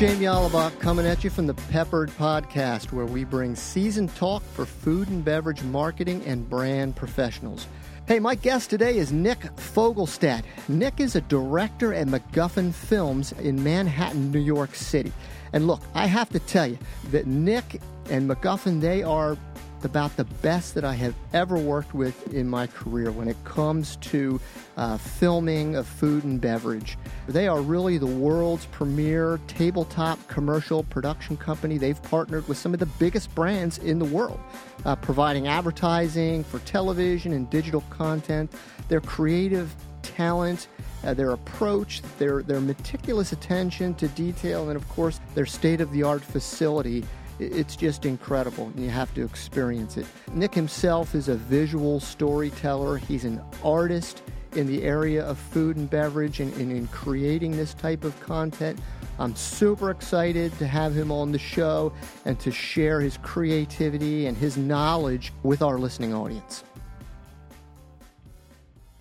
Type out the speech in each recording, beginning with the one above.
Jamie Alibach coming at you from the Peppered Podcast, where we bring seasoned talk for food and beverage marketing and brand professionals. Hey, my guest today is Nick Fogelstad. Nick is a director at MacGuffin Films in Manhattan, New York City. And look, I have to tell you that Nick and MacGuffin, they are about the best that I have ever worked with in my career when it comes to uh, filming of food and beverage. They are really the world's premier tabletop commercial production company. They've partnered with some of the biggest brands in the world, uh, providing advertising for television and digital content. Their creative talent, uh, their approach, their, their meticulous attention to detail, and of course, their state of the art facility it's just incredible, and you have to experience it. Nick himself is a visual storyteller, he's an artist in the area of food and beverage and, and in creating this type of content. I'm super excited to have him on the show and to share his creativity and his knowledge with our listening audience.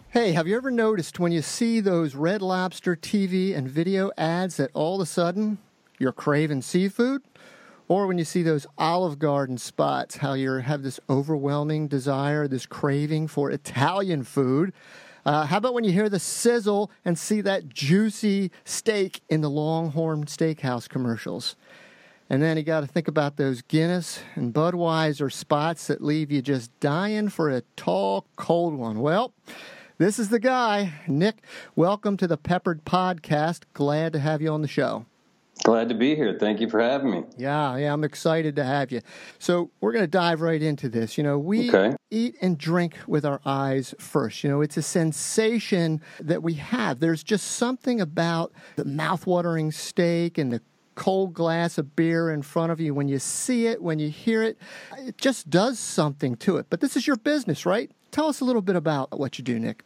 Hey, have you ever noticed when you see those Red Lobster TV and video ads that all of a sudden you're craving seafood? Or when you see those Olive Garden spots, how you have this overwhelming desire, this craving for Italian food. Uh, how about when you hear the sizzle and see that juicy steak in the Longhorn Steakhouse commercials? And then you got to think about those Guinness and Budweiser spots that leave you just dying for a tall, cold one. Well, this is the guy. Nick, welcome to the Peppered Podcast. Glad to have you on the show. Glad to be here. Thank you for having me. Yeah, yeah, I'm excited to have you. So, we're going to dive right into this. You know, we okay. eat and drink with our eyes first. You know, it's a sensation that we have. There's just something about the mouth-watering steak and the cold glass of beer in front of you when you see it, when you hear it, it just does something to it. But this is your business, right? Tell us a little bit about what you do, Nick.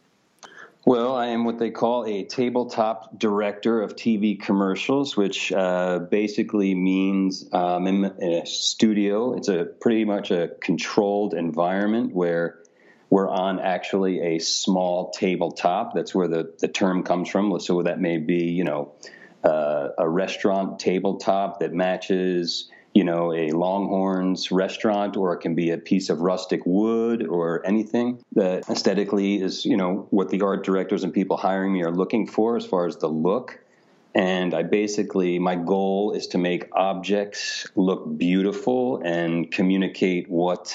Well, I am what they call a tabletop director of TV commercials, which uh, basically means um, in a studio. It's a pretty much a controlled environment where we're on actually a small tabletop. That's where the, the term comes from. So that may be, you know, uh, a restaurant tabletop that matches you know, a Longhorns restaurant, or it can be a piece of rustic wood or anything that aesthetically is, you know, what the art directors and people hiring me are looking for as far as the look. And I basically, my goal is to make objects look beautiful and communicate what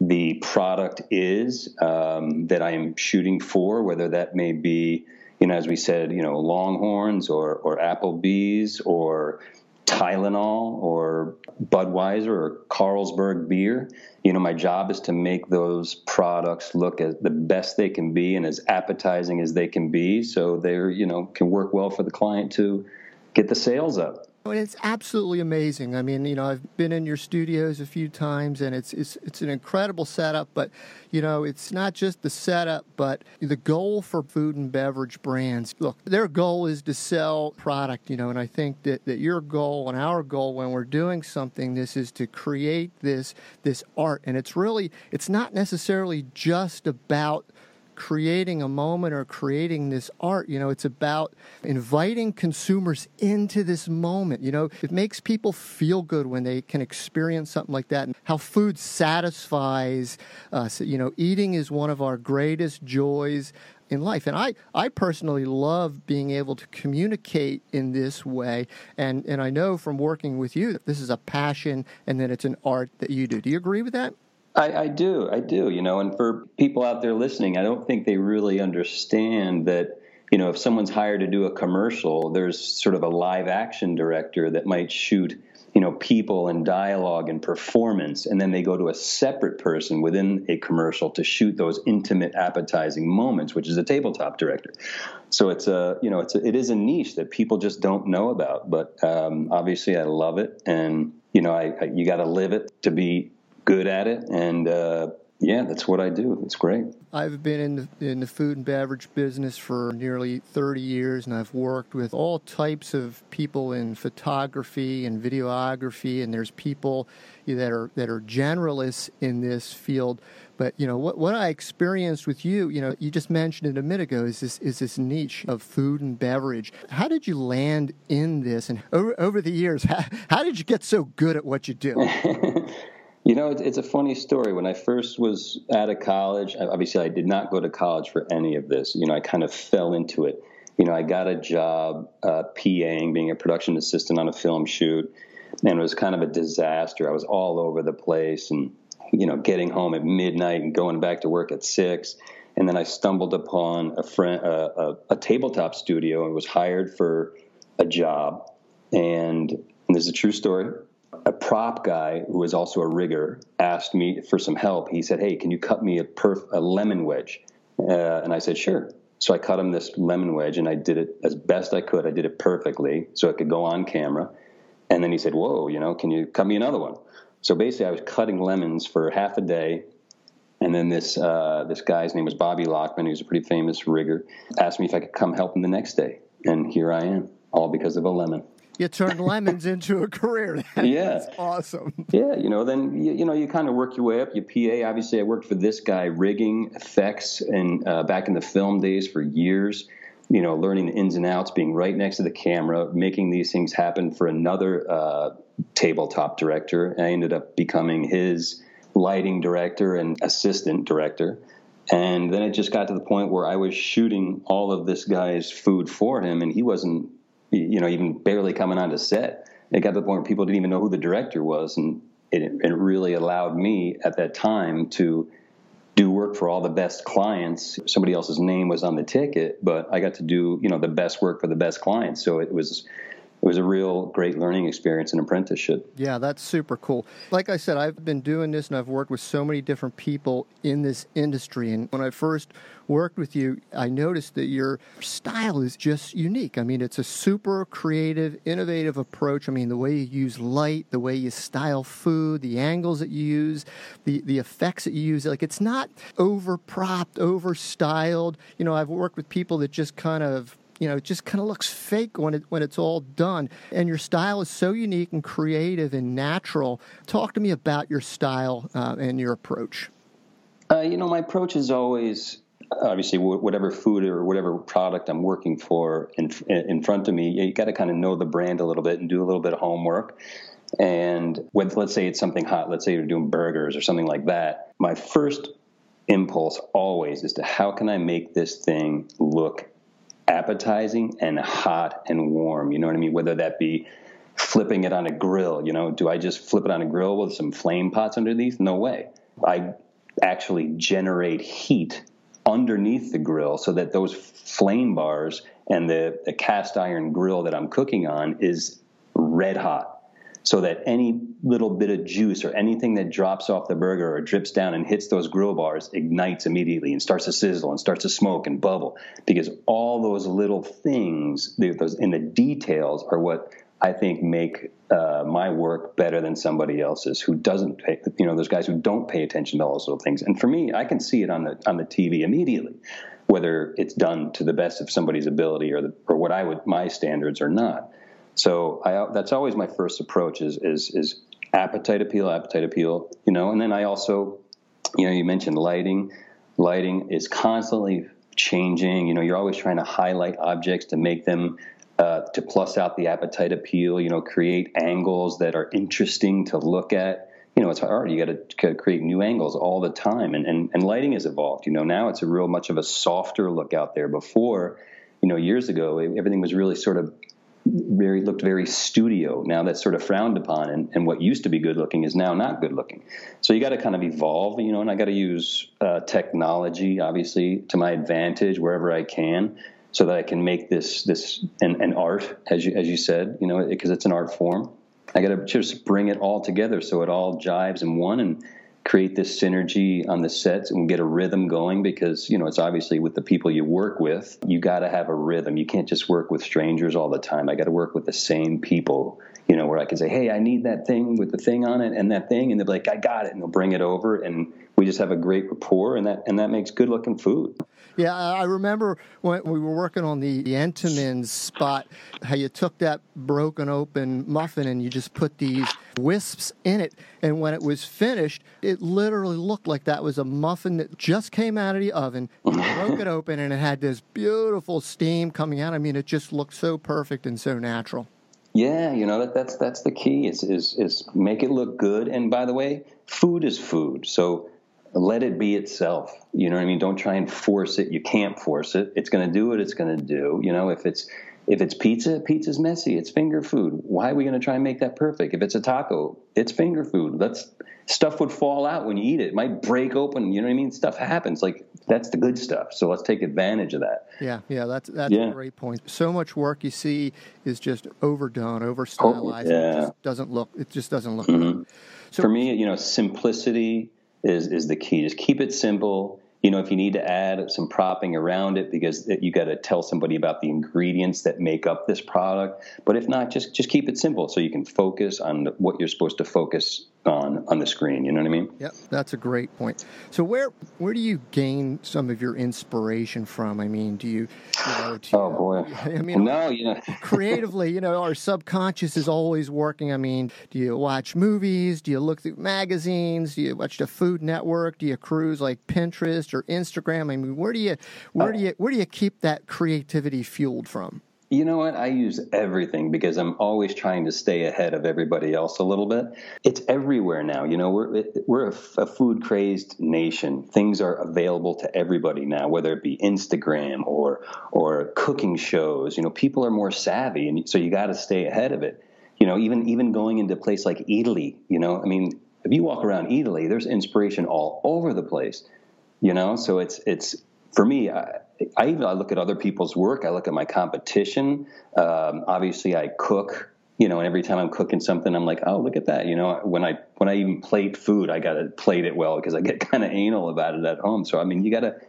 the product is um, that I am shooting for, whether that may be, you know, as we said, you know, Longhorns or, or Applebee's or Tylenol or Budweiser or Carlsberg beer. You know, my job is to make those products look as the best they can be and as appetizing as they can be, so they're you know can work well for the client to get the sales up. It's absolutely amazing. I mean, you know, I've been in your studios a few times, and it's it's it's an incredible setup. But you know, it's not just the setup, but the goal for food and beverage brands. Look, their goal is to sell product. You know, and I think that, that your goal and our goal when we're doing something, this is to create this this art, and it's really it's not necessarily just about creating a moment or creating this art. You know, it's about inviting consumers into this moment. You know, it makes people feel good when they can experience something like that. And how food satisfies us. You know, eating is one of our greatest joys in life. And I, I personally love being able to communicate in this way. And, and I know from working with you that this is a passion and that it's an art that you do. Do you agree with that? I, I, do, I do, you know, and for people out there listening, I don't think they really understand that, you know, if someone's hired to do a commercial, there's sort of a live action director that might shoot, you know, people and dialogue and performance, and then they go to a separate person within a commercial to shoot those intimate, appetizing moments, which is a tabletop director. So it's a, you know, it's a, it is a niche that people just don't know about, but um, obviously I love it, and you know, I, I you got to live it to be good at it, and uh, yeah, that's what I do. It's great. I've been in the, in the food and beverage business for nearly 30 years, and I've worked with all types of people in photography and videography, and there's people that are that are generalists in this field. But you know what what I experienced with you, you know, you just mentioned it a minute ago, is this is this niche of food and beverage. How did you land in this, and over over the years, how, how did you get so good at what you do? You know, it's, a funny story. When I first was out of college, obviously I did not go to college for any of this. You know, I kind of fell into it. You know, I got a job uh, PAing, being a production assistant on a film shoot, and it was kind of a disaster. I was all over the place and, you know, getting home at midnight and going back to work at six. And then I stumbled upon a friend, uh, a, a tabletop studio, and was hired for a job. And, and this is a true story a prop guy who was also a rigger asked me for some help. He said, "Hey, can you cut me a, perf- a lemon wedge?" Uh, and I said, "Sure." So I cut him this lemon wedge, and I did it as best I could. I did it perfectly, so it could go on camera. And then he said, "Whoa, you know, can you cut me another one?" So basically, I was cutting lemons for half a day, and then this uh, this guy's name was Bobby Lockman, who's a pretty famous rigger, asked me if I could come help him the next day, and here I am, all because of a lemon you turned lemons into a career. That yeah, awesome. Yeah, you know, then you, you, know you kind of work your way up. Your PA. Obviously, I worked for this guy rigging effects and uh, back in the film days for years. You know, learning the ins and outs, being right next to the camera, making these things happen for another uh, tabletop director. I ended up becoming his lighting director and assistant director. And then it just got to the point where I was shooting all of this guy's food for him, and he wasn't you know, even barely coming onto set. It got to the point where people didn't even know who the director was, and it, it really allowed me at that time to do work for all the best clients. Somebody else's name was on the ticket, but I got to do you know the best work for the best clients. So it was it was a real great learning experience and apprenticeship. Yeah, that's super cool. Like I said, I've been doing this and I've worked with so many different people in this industry. And when I first worked with you, I noticed that your style is just unique. I mean, it's a super creative, innovative approach. I mean, the way you use light, the way you style food, the angles that you use, the, the effects that you use. Like, it's not over propped, over styled. You know, I've worked with people that just kind of you know, it just kind of looks fake when it when it's all done. And your style is so unique and creative and natural. Talk to me about your style uh, and your approach. Uh, you know, my approach is always obviously whatever food or whatever product I'm working for in in front of me. You got to kind of know the brand a little bit and do a little bit of homework. And with, let's say it's something hot, let's say you're doing burgers or something like that. My first impulse always is to how can I make this thing look appetizing and hot and warm. You know what I mean? Whether that be flipping it on a grill, you know, do I just flip it on a grill with some flame pots underneath? No way. I actually generate heat underneath the grill so that those flame bars and the, the cast iron grill that I'm cooking on is red hot so that any little bit of juice or anything that drops off the burger or drips down and hits those grill bars ignites immediately and starts to sizzle and starts to smoke and bubble. Because all those little things those in the details are what I think make uh, my work better than somebody else's who doesn't pay, you know there's guys who don't pay attention to all those little things. And for me I can see it on the on the TV immediately whether it's done to the best of somebody's ability or the, or what I would my standards or not so I, that's always my first approach is, is, is appetite appeal, appetite appeal, you know, and then I also, you know, you mentioned lighting. Lighting is constantly changing. You know, you're always trying to highlight objects to make them uh, to plus out the appetite appeal. You know, create angles that are interesting to look at. You know, it's hard. You got to create new angles all the time, and, and and lighting has evolved. You know, now it's a real much of a softer look out there. Before, you know, years ago, everything was really sort of very looked very studio. Now that's sort of frowned upon, and, and what used to be good looking is now not good looking. So you got to kind of evolve, you know, and I got to use uh, technology, obviously, to my advantage wherever I can, so that I can make this this an, an art, as you as you said, you know, because it, it's an art form. I got to just bring it all together so it all jives in one and create this synergy on the sets and get a rhythm going because you know it's obviously with the people you work with you got to have a rhythm you can't just work with strangers all the time i got to work with the same people you know where i can say hey i need that thing with the thing on it and that thing and they'll be like i got it and they'll bring it over and we just have a great rapport and that and that makes good looking food yeah, I remember when we were working on the, Entenmann's spot, how you took that broken open muffin and you just put these wisps in it. And when it was finished, it literally looked like that was a muffin that just came out of the oven. Broke it open and it had this beautiful steam coming out. I mean, it just looked so perfect and so natural. Yeah, you know that that's that's the key is is is make it look good. And by the way, food is food. So let it be itself. You know what I mean? Don't try and force it. You can't force it. It's going to do what it's going to do. You know, if it's if it's pizza, pizza's messy. It's finger food. Why are we going to try and make that perfect? If it's a taco, it's finger food. That's stuff would fall out when you eat it. It might break open. You know what I mean? Stuff happens. Like that's the good stuff. So let's take advantage of that. Yeah, yeah, that's that's yeah. a great point. So much work you see is just overdone, over stylized. Oh, yeah. It just doesn't look. It just doesn't look. Mm-hmm. So, For me, you know, simplicity is is the key. Just keep it simple. You know, if you need to add some propping around it because you got to tell somebody about the ingredients that make up this product. But if not, just just keep it simple so you can focus on what you're supposed to focus on on the screen. You know what I mean? Yep, that's a great point. So where where do you gain some of your inspiration from? I mean, do you, you know? Do oh boy, I mean, no, you know, creatively, you know, our subconscious is always working. I mean, do you watch movies? Do you look through magazines? Do you watch the Food Network? Do you cruise like Pinterest or Instagram? I mean, where do you where oh. do you where do you keep that creativity fueled from? You know what? I use everything because I'm always trying to stay ahead of everybody else a little bit. It's everywhere now. You know, we're we're a, a food crazed nation. Things are available to everybody now, whether it be Instagram or or cooking shows. You know, people are more savvy, and so you got to stay ahead of it. You know, even even going into a place like Italy. You know, I mean, if you walk around Italy, there's inspiration all over the place. You know, so it's it's for me. I, I even I look at other people's work. I look at my competition. Um, obviously, I cook. You know, and every time I'm cooking something, I'm like, oh, look at that. You know, when I when I even plate food, I got to plate it well because I get kind of anal about it at home. So I mean, you gotta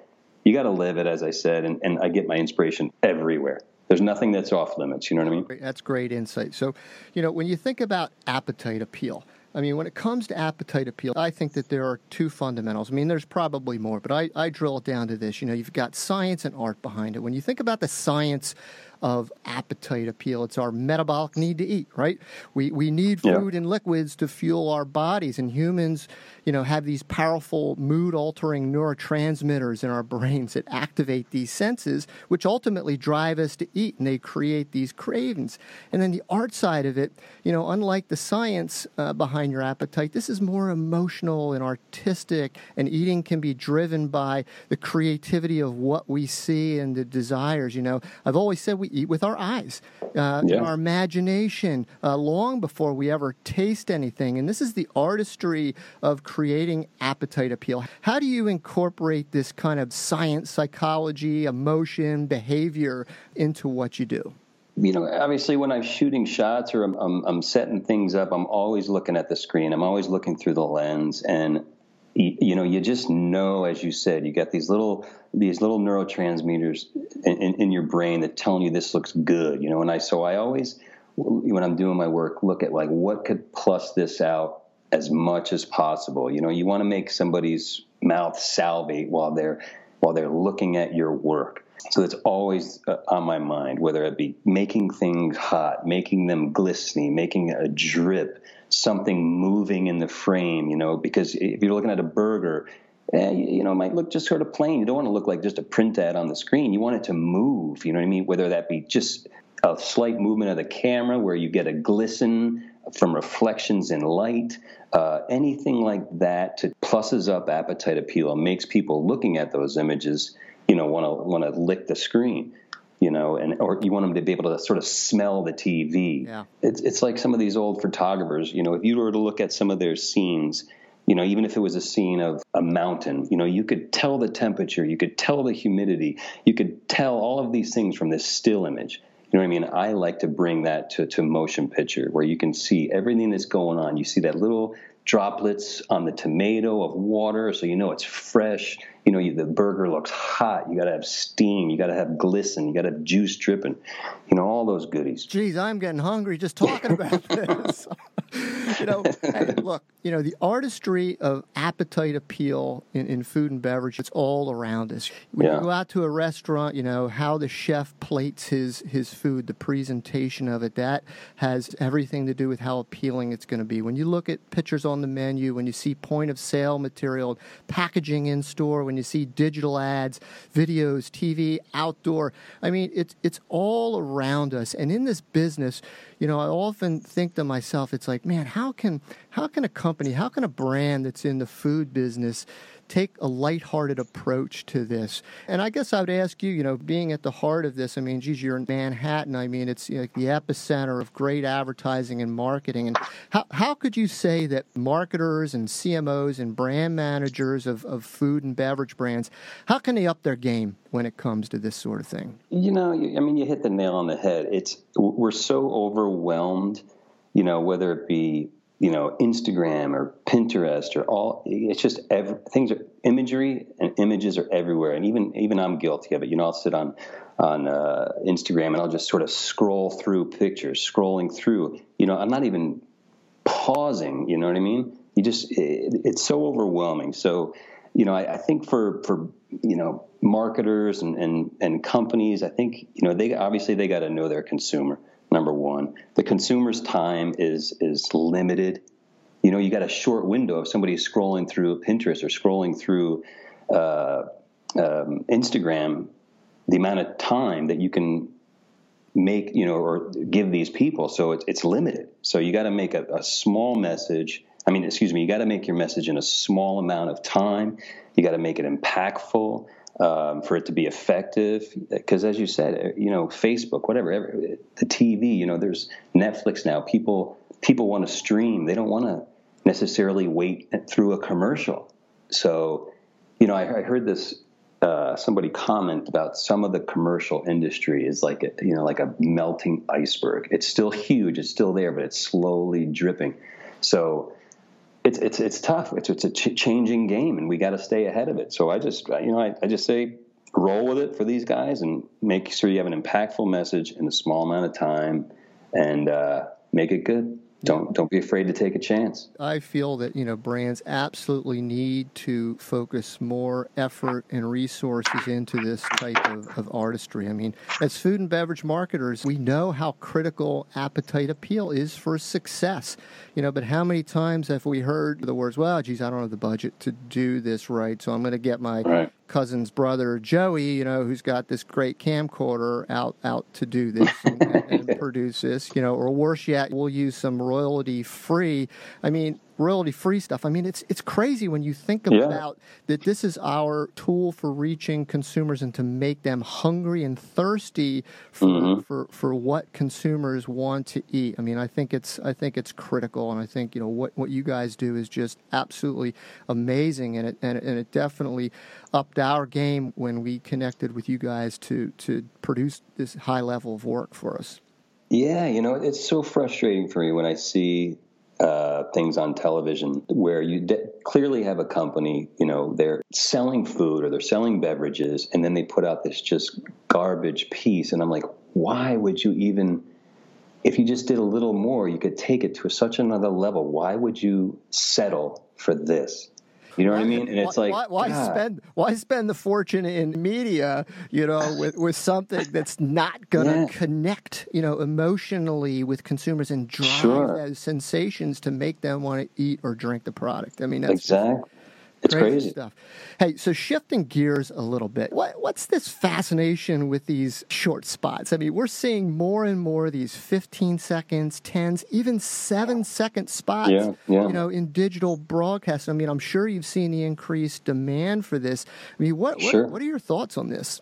you gotta live it, as I said, and, and I get my inspiration everywhere. There's nothing that's off limits. You know what I mean? That's great insight. So, you know, when you think about appetite appeal, I mean, when it comes to appetite appeal, I think that there are two fundamentals. I mean, there's probably more, but I, I drill it down to this. You know, you've got science and art behind it. When you think about the science of appetite appeal. It's our metabolic need to eat, right? We, we need food yeah. and liquids to fuel our bodies, and humans, you know, have these powerful mood altering neurotransmitters in our brains that activate these senses, which ultimately drive us to eat, and they create these cravings. And then the art side of it, you know, unlike the science uh, behind your appetite, this is more emotional and artistic, and eating can be driven by the creativity of what we see and the desires. You know, I've always said we eat with our eyes, uh, yeah. our imagination, uh, long before we ever taste anything. And this is the artistry of creating appetite appeal. How do you incorporate this kind of science, psychology, emotion, behavior into what you do? you know, obviously when I'm shooting shots or I'm, I'm, I'm, setting things up, I'm always looking at the screen. I'm always looking through the lens, and you know, you just know, as you said, you got these little these little neurotransmitters in, in, in, your brain that telling you this looks good. You know, and I so I always when I'm doing my work look at like what could plus this out as much as possible. You know, you want to make somebody's mouth salivate while they're while they're looking at your work. So that's always uh, on my mind, whether it be making things hot, making them glistening, making a drip, something moving in the frame, you know, because if you're looking at a burger, eh, you know, it might look just sort of plain. You don't want to look like just a print ad on the screen. You want it to move, you know what I mean? Whether that be just a slight movement of the camera where you get a glisten from reflections in light, uh, anything like that to pluses up appetite appeal makes people looking at those images, you know, want to want to lick the screen you know, and or you want them to be able to sort of smell the TV. Yeah. It's it's like some of these old photographers, you know, if you were to look at some of their scenes, you know, even if it was a scene of a mountain, you know, you could tell the temperature, you could tell the humidity, you could tell all of these things from this still image. You know what I mean? I like to bring that to, to motion picture where you can see everything that's going on. You see that little droplets on the tomato of water so you know it's fresh. You know you, the burger looks hot. You got to have steam. You got to have glisten. You got to have juice dripping. You know all those goodies. Geez i'm getting hungry just talking about this you know hey, look you know the artistry of appetite appeal in, in food and beverage it's all around us. When yeah. you go out to a restaurant you know how the chef plates his his food the presentation of it that has everything to do with how appealing it's going to be. When you look at pictures on the menu when you see point of sale material packaging in store when you see digital ads videos tv outdoor i mean it's it's all around us. And in this business you know, I often think to myself, it's like, man, how can how can a company, how can a brand that's in the food business take a lighthearted approach to this? And I guess I would ask you, you know, being at the heart of this, I mean, geez, you're in Manhattan. I mean, it's like the epicenter of great advertising and marketing. And how, how could you say that marketers and CMOs and brand managers of, of food and beverage brands, how can they up their game when it comes to this sort of thing? You know, I mean, you hit the nail on the head. It's we're so overwhelmed, you know, whether it be you know Instagram or Pinterest or all it's just every, things are imagery and images are everywhere. And even even I'm guilty of it. You know I'll sit on on uh, Instagram and I'll just sort of scroll through pictures scrolling through. You know I'm not even pausing. You know what I mean? You just it, it's so overwhelming. So you know I, I think for for you know marketers and, and and companies I think you know they obviously they got to know their consumer number one. The consumer's time is is limited. You know, you got a short window if somebody's scrolling through Pinterest or scrolling through uh, um, Instagram. The amount of time that you can make, you know, or give these people, so it's it's limited. So you got to make a, a small message. I mean, excuse me, you got to make your message in a small amount of time. You got to make it impactful um, for it to be effective. Because as you said, you know, Facebook, whatever, every, the TV, you know, there's Netflix now. People people want to stream. They don't want to necessarily wait through a commercial. So, you know, I, I heard this. Uh, somebody comment about some of the commercial industry is like a, you know like a melting iceberg. It's still huge. It's still there, but it's slowly dripping. So it's it's it's tough. It's it's a ch- changing game, and we got to stay ahead of it. So I just you know I, I just say roll with it for these guys and make sure you have an impactful message in a small amount of time, and uh, make it good don't don't be afraid to take a chance. I feel that you know brands absolutely need to focus more effort and resources into this type of, of artistry. I mean, as food and beverage marketers, we know how critical appetite appeal is for success. You know, but how many times have we heard the words, "Well, geez, I don't have the budget to do this right, so I'm going to get my right cousin's brother Joey, you know, who's got this great camcorder out out to do this and, and, produce this, you know, or worse yet, we'll use some royalty free. I mean, royalty free stuff. I mean, it's it's crazy when you think about yeah. that. This is our tool for reaching consumers and to make them hungry and thirsty for, mm-hmm. for for what consumers want to eat. I mean, I think it's I think it's critical, and I think you know what what you guys do is just absolutely amazing, and it and, and it definitely upped our game when we connected with you guys to to produce this high level of work for us. Yeah, you know, it's so frustrating for me when I see uh, things on television where you de- clearly have a company, you know, they're selling food or they're selling beverages, and then they put out this just garbage piece. And I'm like, why would you even, if you just did a little more, you could take it to such another level. Why would you settle for this? You know why, what I mean? And it's why, like why, why spend why spend the fortune in media, you know, with, with something that's not going to yeah. connect, you know, emotionally with consumers and drive sure. those sensations to make them want to eat or drink the product. I mean, that's exactly. It's crazy, crazy, stuff. Hey, so shifting gears a little bit, what, what's this fascination with these short spots? I mean, we're seeing more and more of these 15 seconds, 10s, even seven second spots, yeah, yeah. you know, in digital broadcast. I mean, I'm sure you've seen the increased demand for this. I mean, what, sure. what, what are your thoughts on this?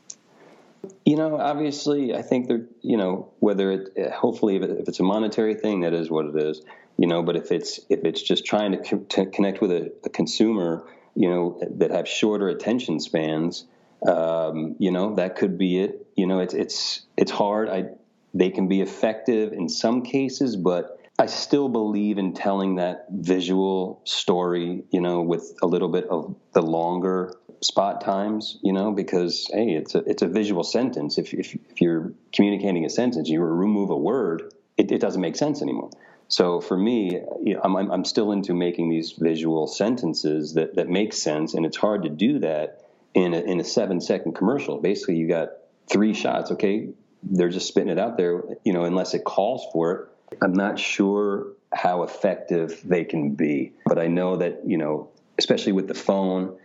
You know, obviously, I think there. You know, whether it, hopefully, if, it's a monetary thing, that is what it is. You know, but if it's if it's just trying to, co- to connect with a, a consumer you know, that have shorter attention spans, um, you know, that could be it. You know, it's it's it's hard. I they can be effective in some cases, but I still believe in telling that visual story, you know, with a little bit of the longer spot times, you know, because hey, it's a it's a visual sentence. If if, if you're communicating a sentence, you remove a word, it, it doesn't make sense anymore. So for me, you know, I'm, I'm still into making these visual sentences that, that make sense, and it's hard to do that in a, in a seven second commercial. Basically, you got three shots. Okay, they're just spitting it out there, you know, unless it calls for it. I'm not sure how effective they can be, but I know that you know, especially with the phone,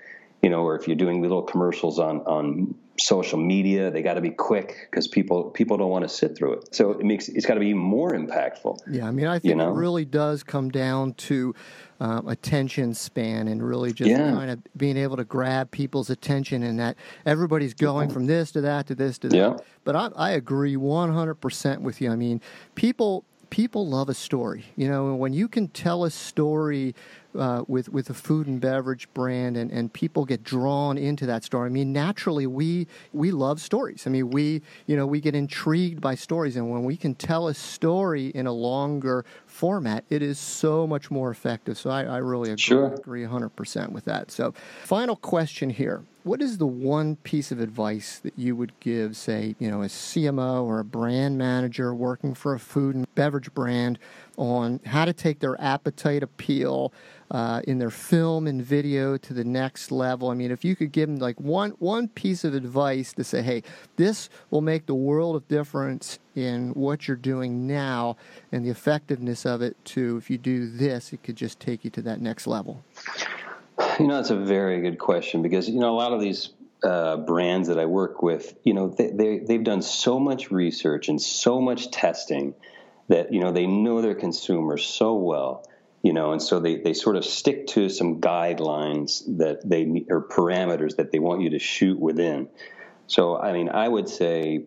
you know, or if you're doing little commercials on on social media, they got to be quick because people people don't want to sit through it. So it makes it's got to be more impactful. Yeah, I mean, I think you know? it really does come down to um, attention span and really just yeah. kind of being able to grab people's attention and that everybody's going from this to that to this to that. Yeah. But I, I agree 100% with you. I mean, people people love a story. You know, when you can tell a story uh, with with a food and beverage brand, and, and people get drawn into that story. I mean, naturally, we we love stories. I mean, we you know we get intrigued by stories, and when we can tell a story in a longer format, it is so much more effective. So I, I really agree, sure. agree 100% with that. So, final question here. What is the one piece of advice that you would give, say, you know, a CMO or a brand manager working for a food and beverage brand on how to take their appetite appeal uh, in their film and video to the next level. I mean, if you could give them like one one piece of advice to say, "Hey, this will make the world of difference in what you're doing now and the effectiveness of it." To if you do this, it could just take you to that next level. You know, that's a very good question because you know a lot of these uh, brands that I work with, you know, they, they they've done so much research and so much testing that you know they know their consumers so well you know, and so they, they sort of stick to some guidelines that they or parameters that they want you to shoot within. So, I mean, I would say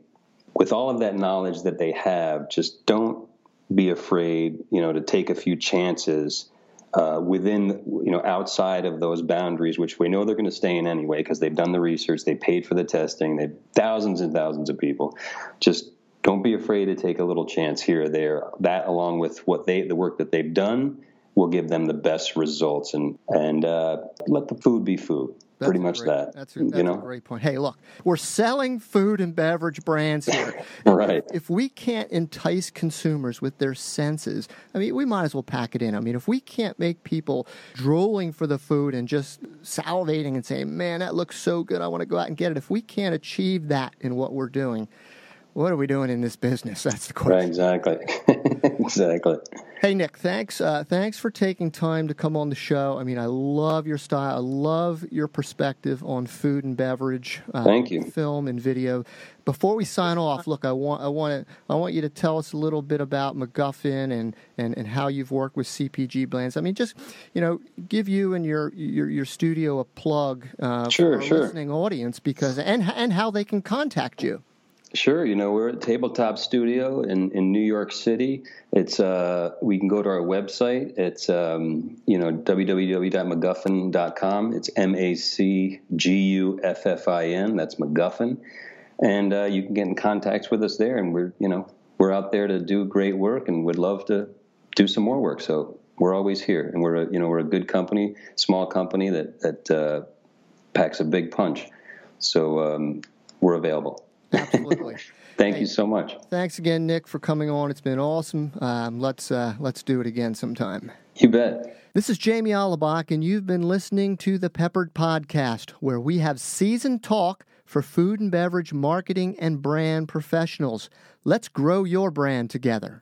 with all of that knowledge that they have, just don't be afraid, you know, to take a few chances uh, within, you know, outside of those boundaries, which we know they're going to stay in anyway because they've done the research, they paid for the testing, they've thousands and thousands of people. Just don't be afraid to take a little chance here or there. That, along with what they, the work that they've done, will give them the best results and and uh, let the food be food. That's Pretty much great, that. That's, a, that's you know? a great point. Hey, look, we're selling food and beverage brands here. right. If, if, we can't entice consumers with their senses, I mean, we might as well pack it in. I mean, if we can't make people drooling for the food and just salivating and saying, man, that looks so good, I want to go out and get it, if we can't achieve that in what we're doing, what are we doing in this business? That's the question. Right, exactly. exactly. Hey Nick, thanks. Uh, thanks for taking time to come on the show. I mean, I love your style. I love your perspective on food and beverage. Uh, Thank you. Film and video. Before we sign off, look, I want I want to, I want you to tell us a little bit about MacGuffin and, and, and how you've worked with CPG brands. I mean, just you know, give you and your your, your studio a plug uh, sure, for our sure. listening audience because and and how they can contact you. Sure. You know, we're at Tabletop Studio in, in New York City. It's uh, we can go to our website. It's um, you know www.macguffin.com. It's M A C G U F F I N. That's MacGuffin, and uh, you can get in contact with us there. And we're you know we're out there to do great work, and would love to do some more work. So we're always here, and we're a, you know we're a good company, small company that that uh, packs a big punch. So um, we're available. Absolutely. Thank hey, you so much. Thanks again, Nick, for coming on. It's been awesome. Um, let's uh, let's do it again sometime. You bet. This is Jamie Alabach, and you've been listening to the Peppered Podcast, where we have seasoned talk for food and beverage marketing and brand professionals. Let's grow your brand together.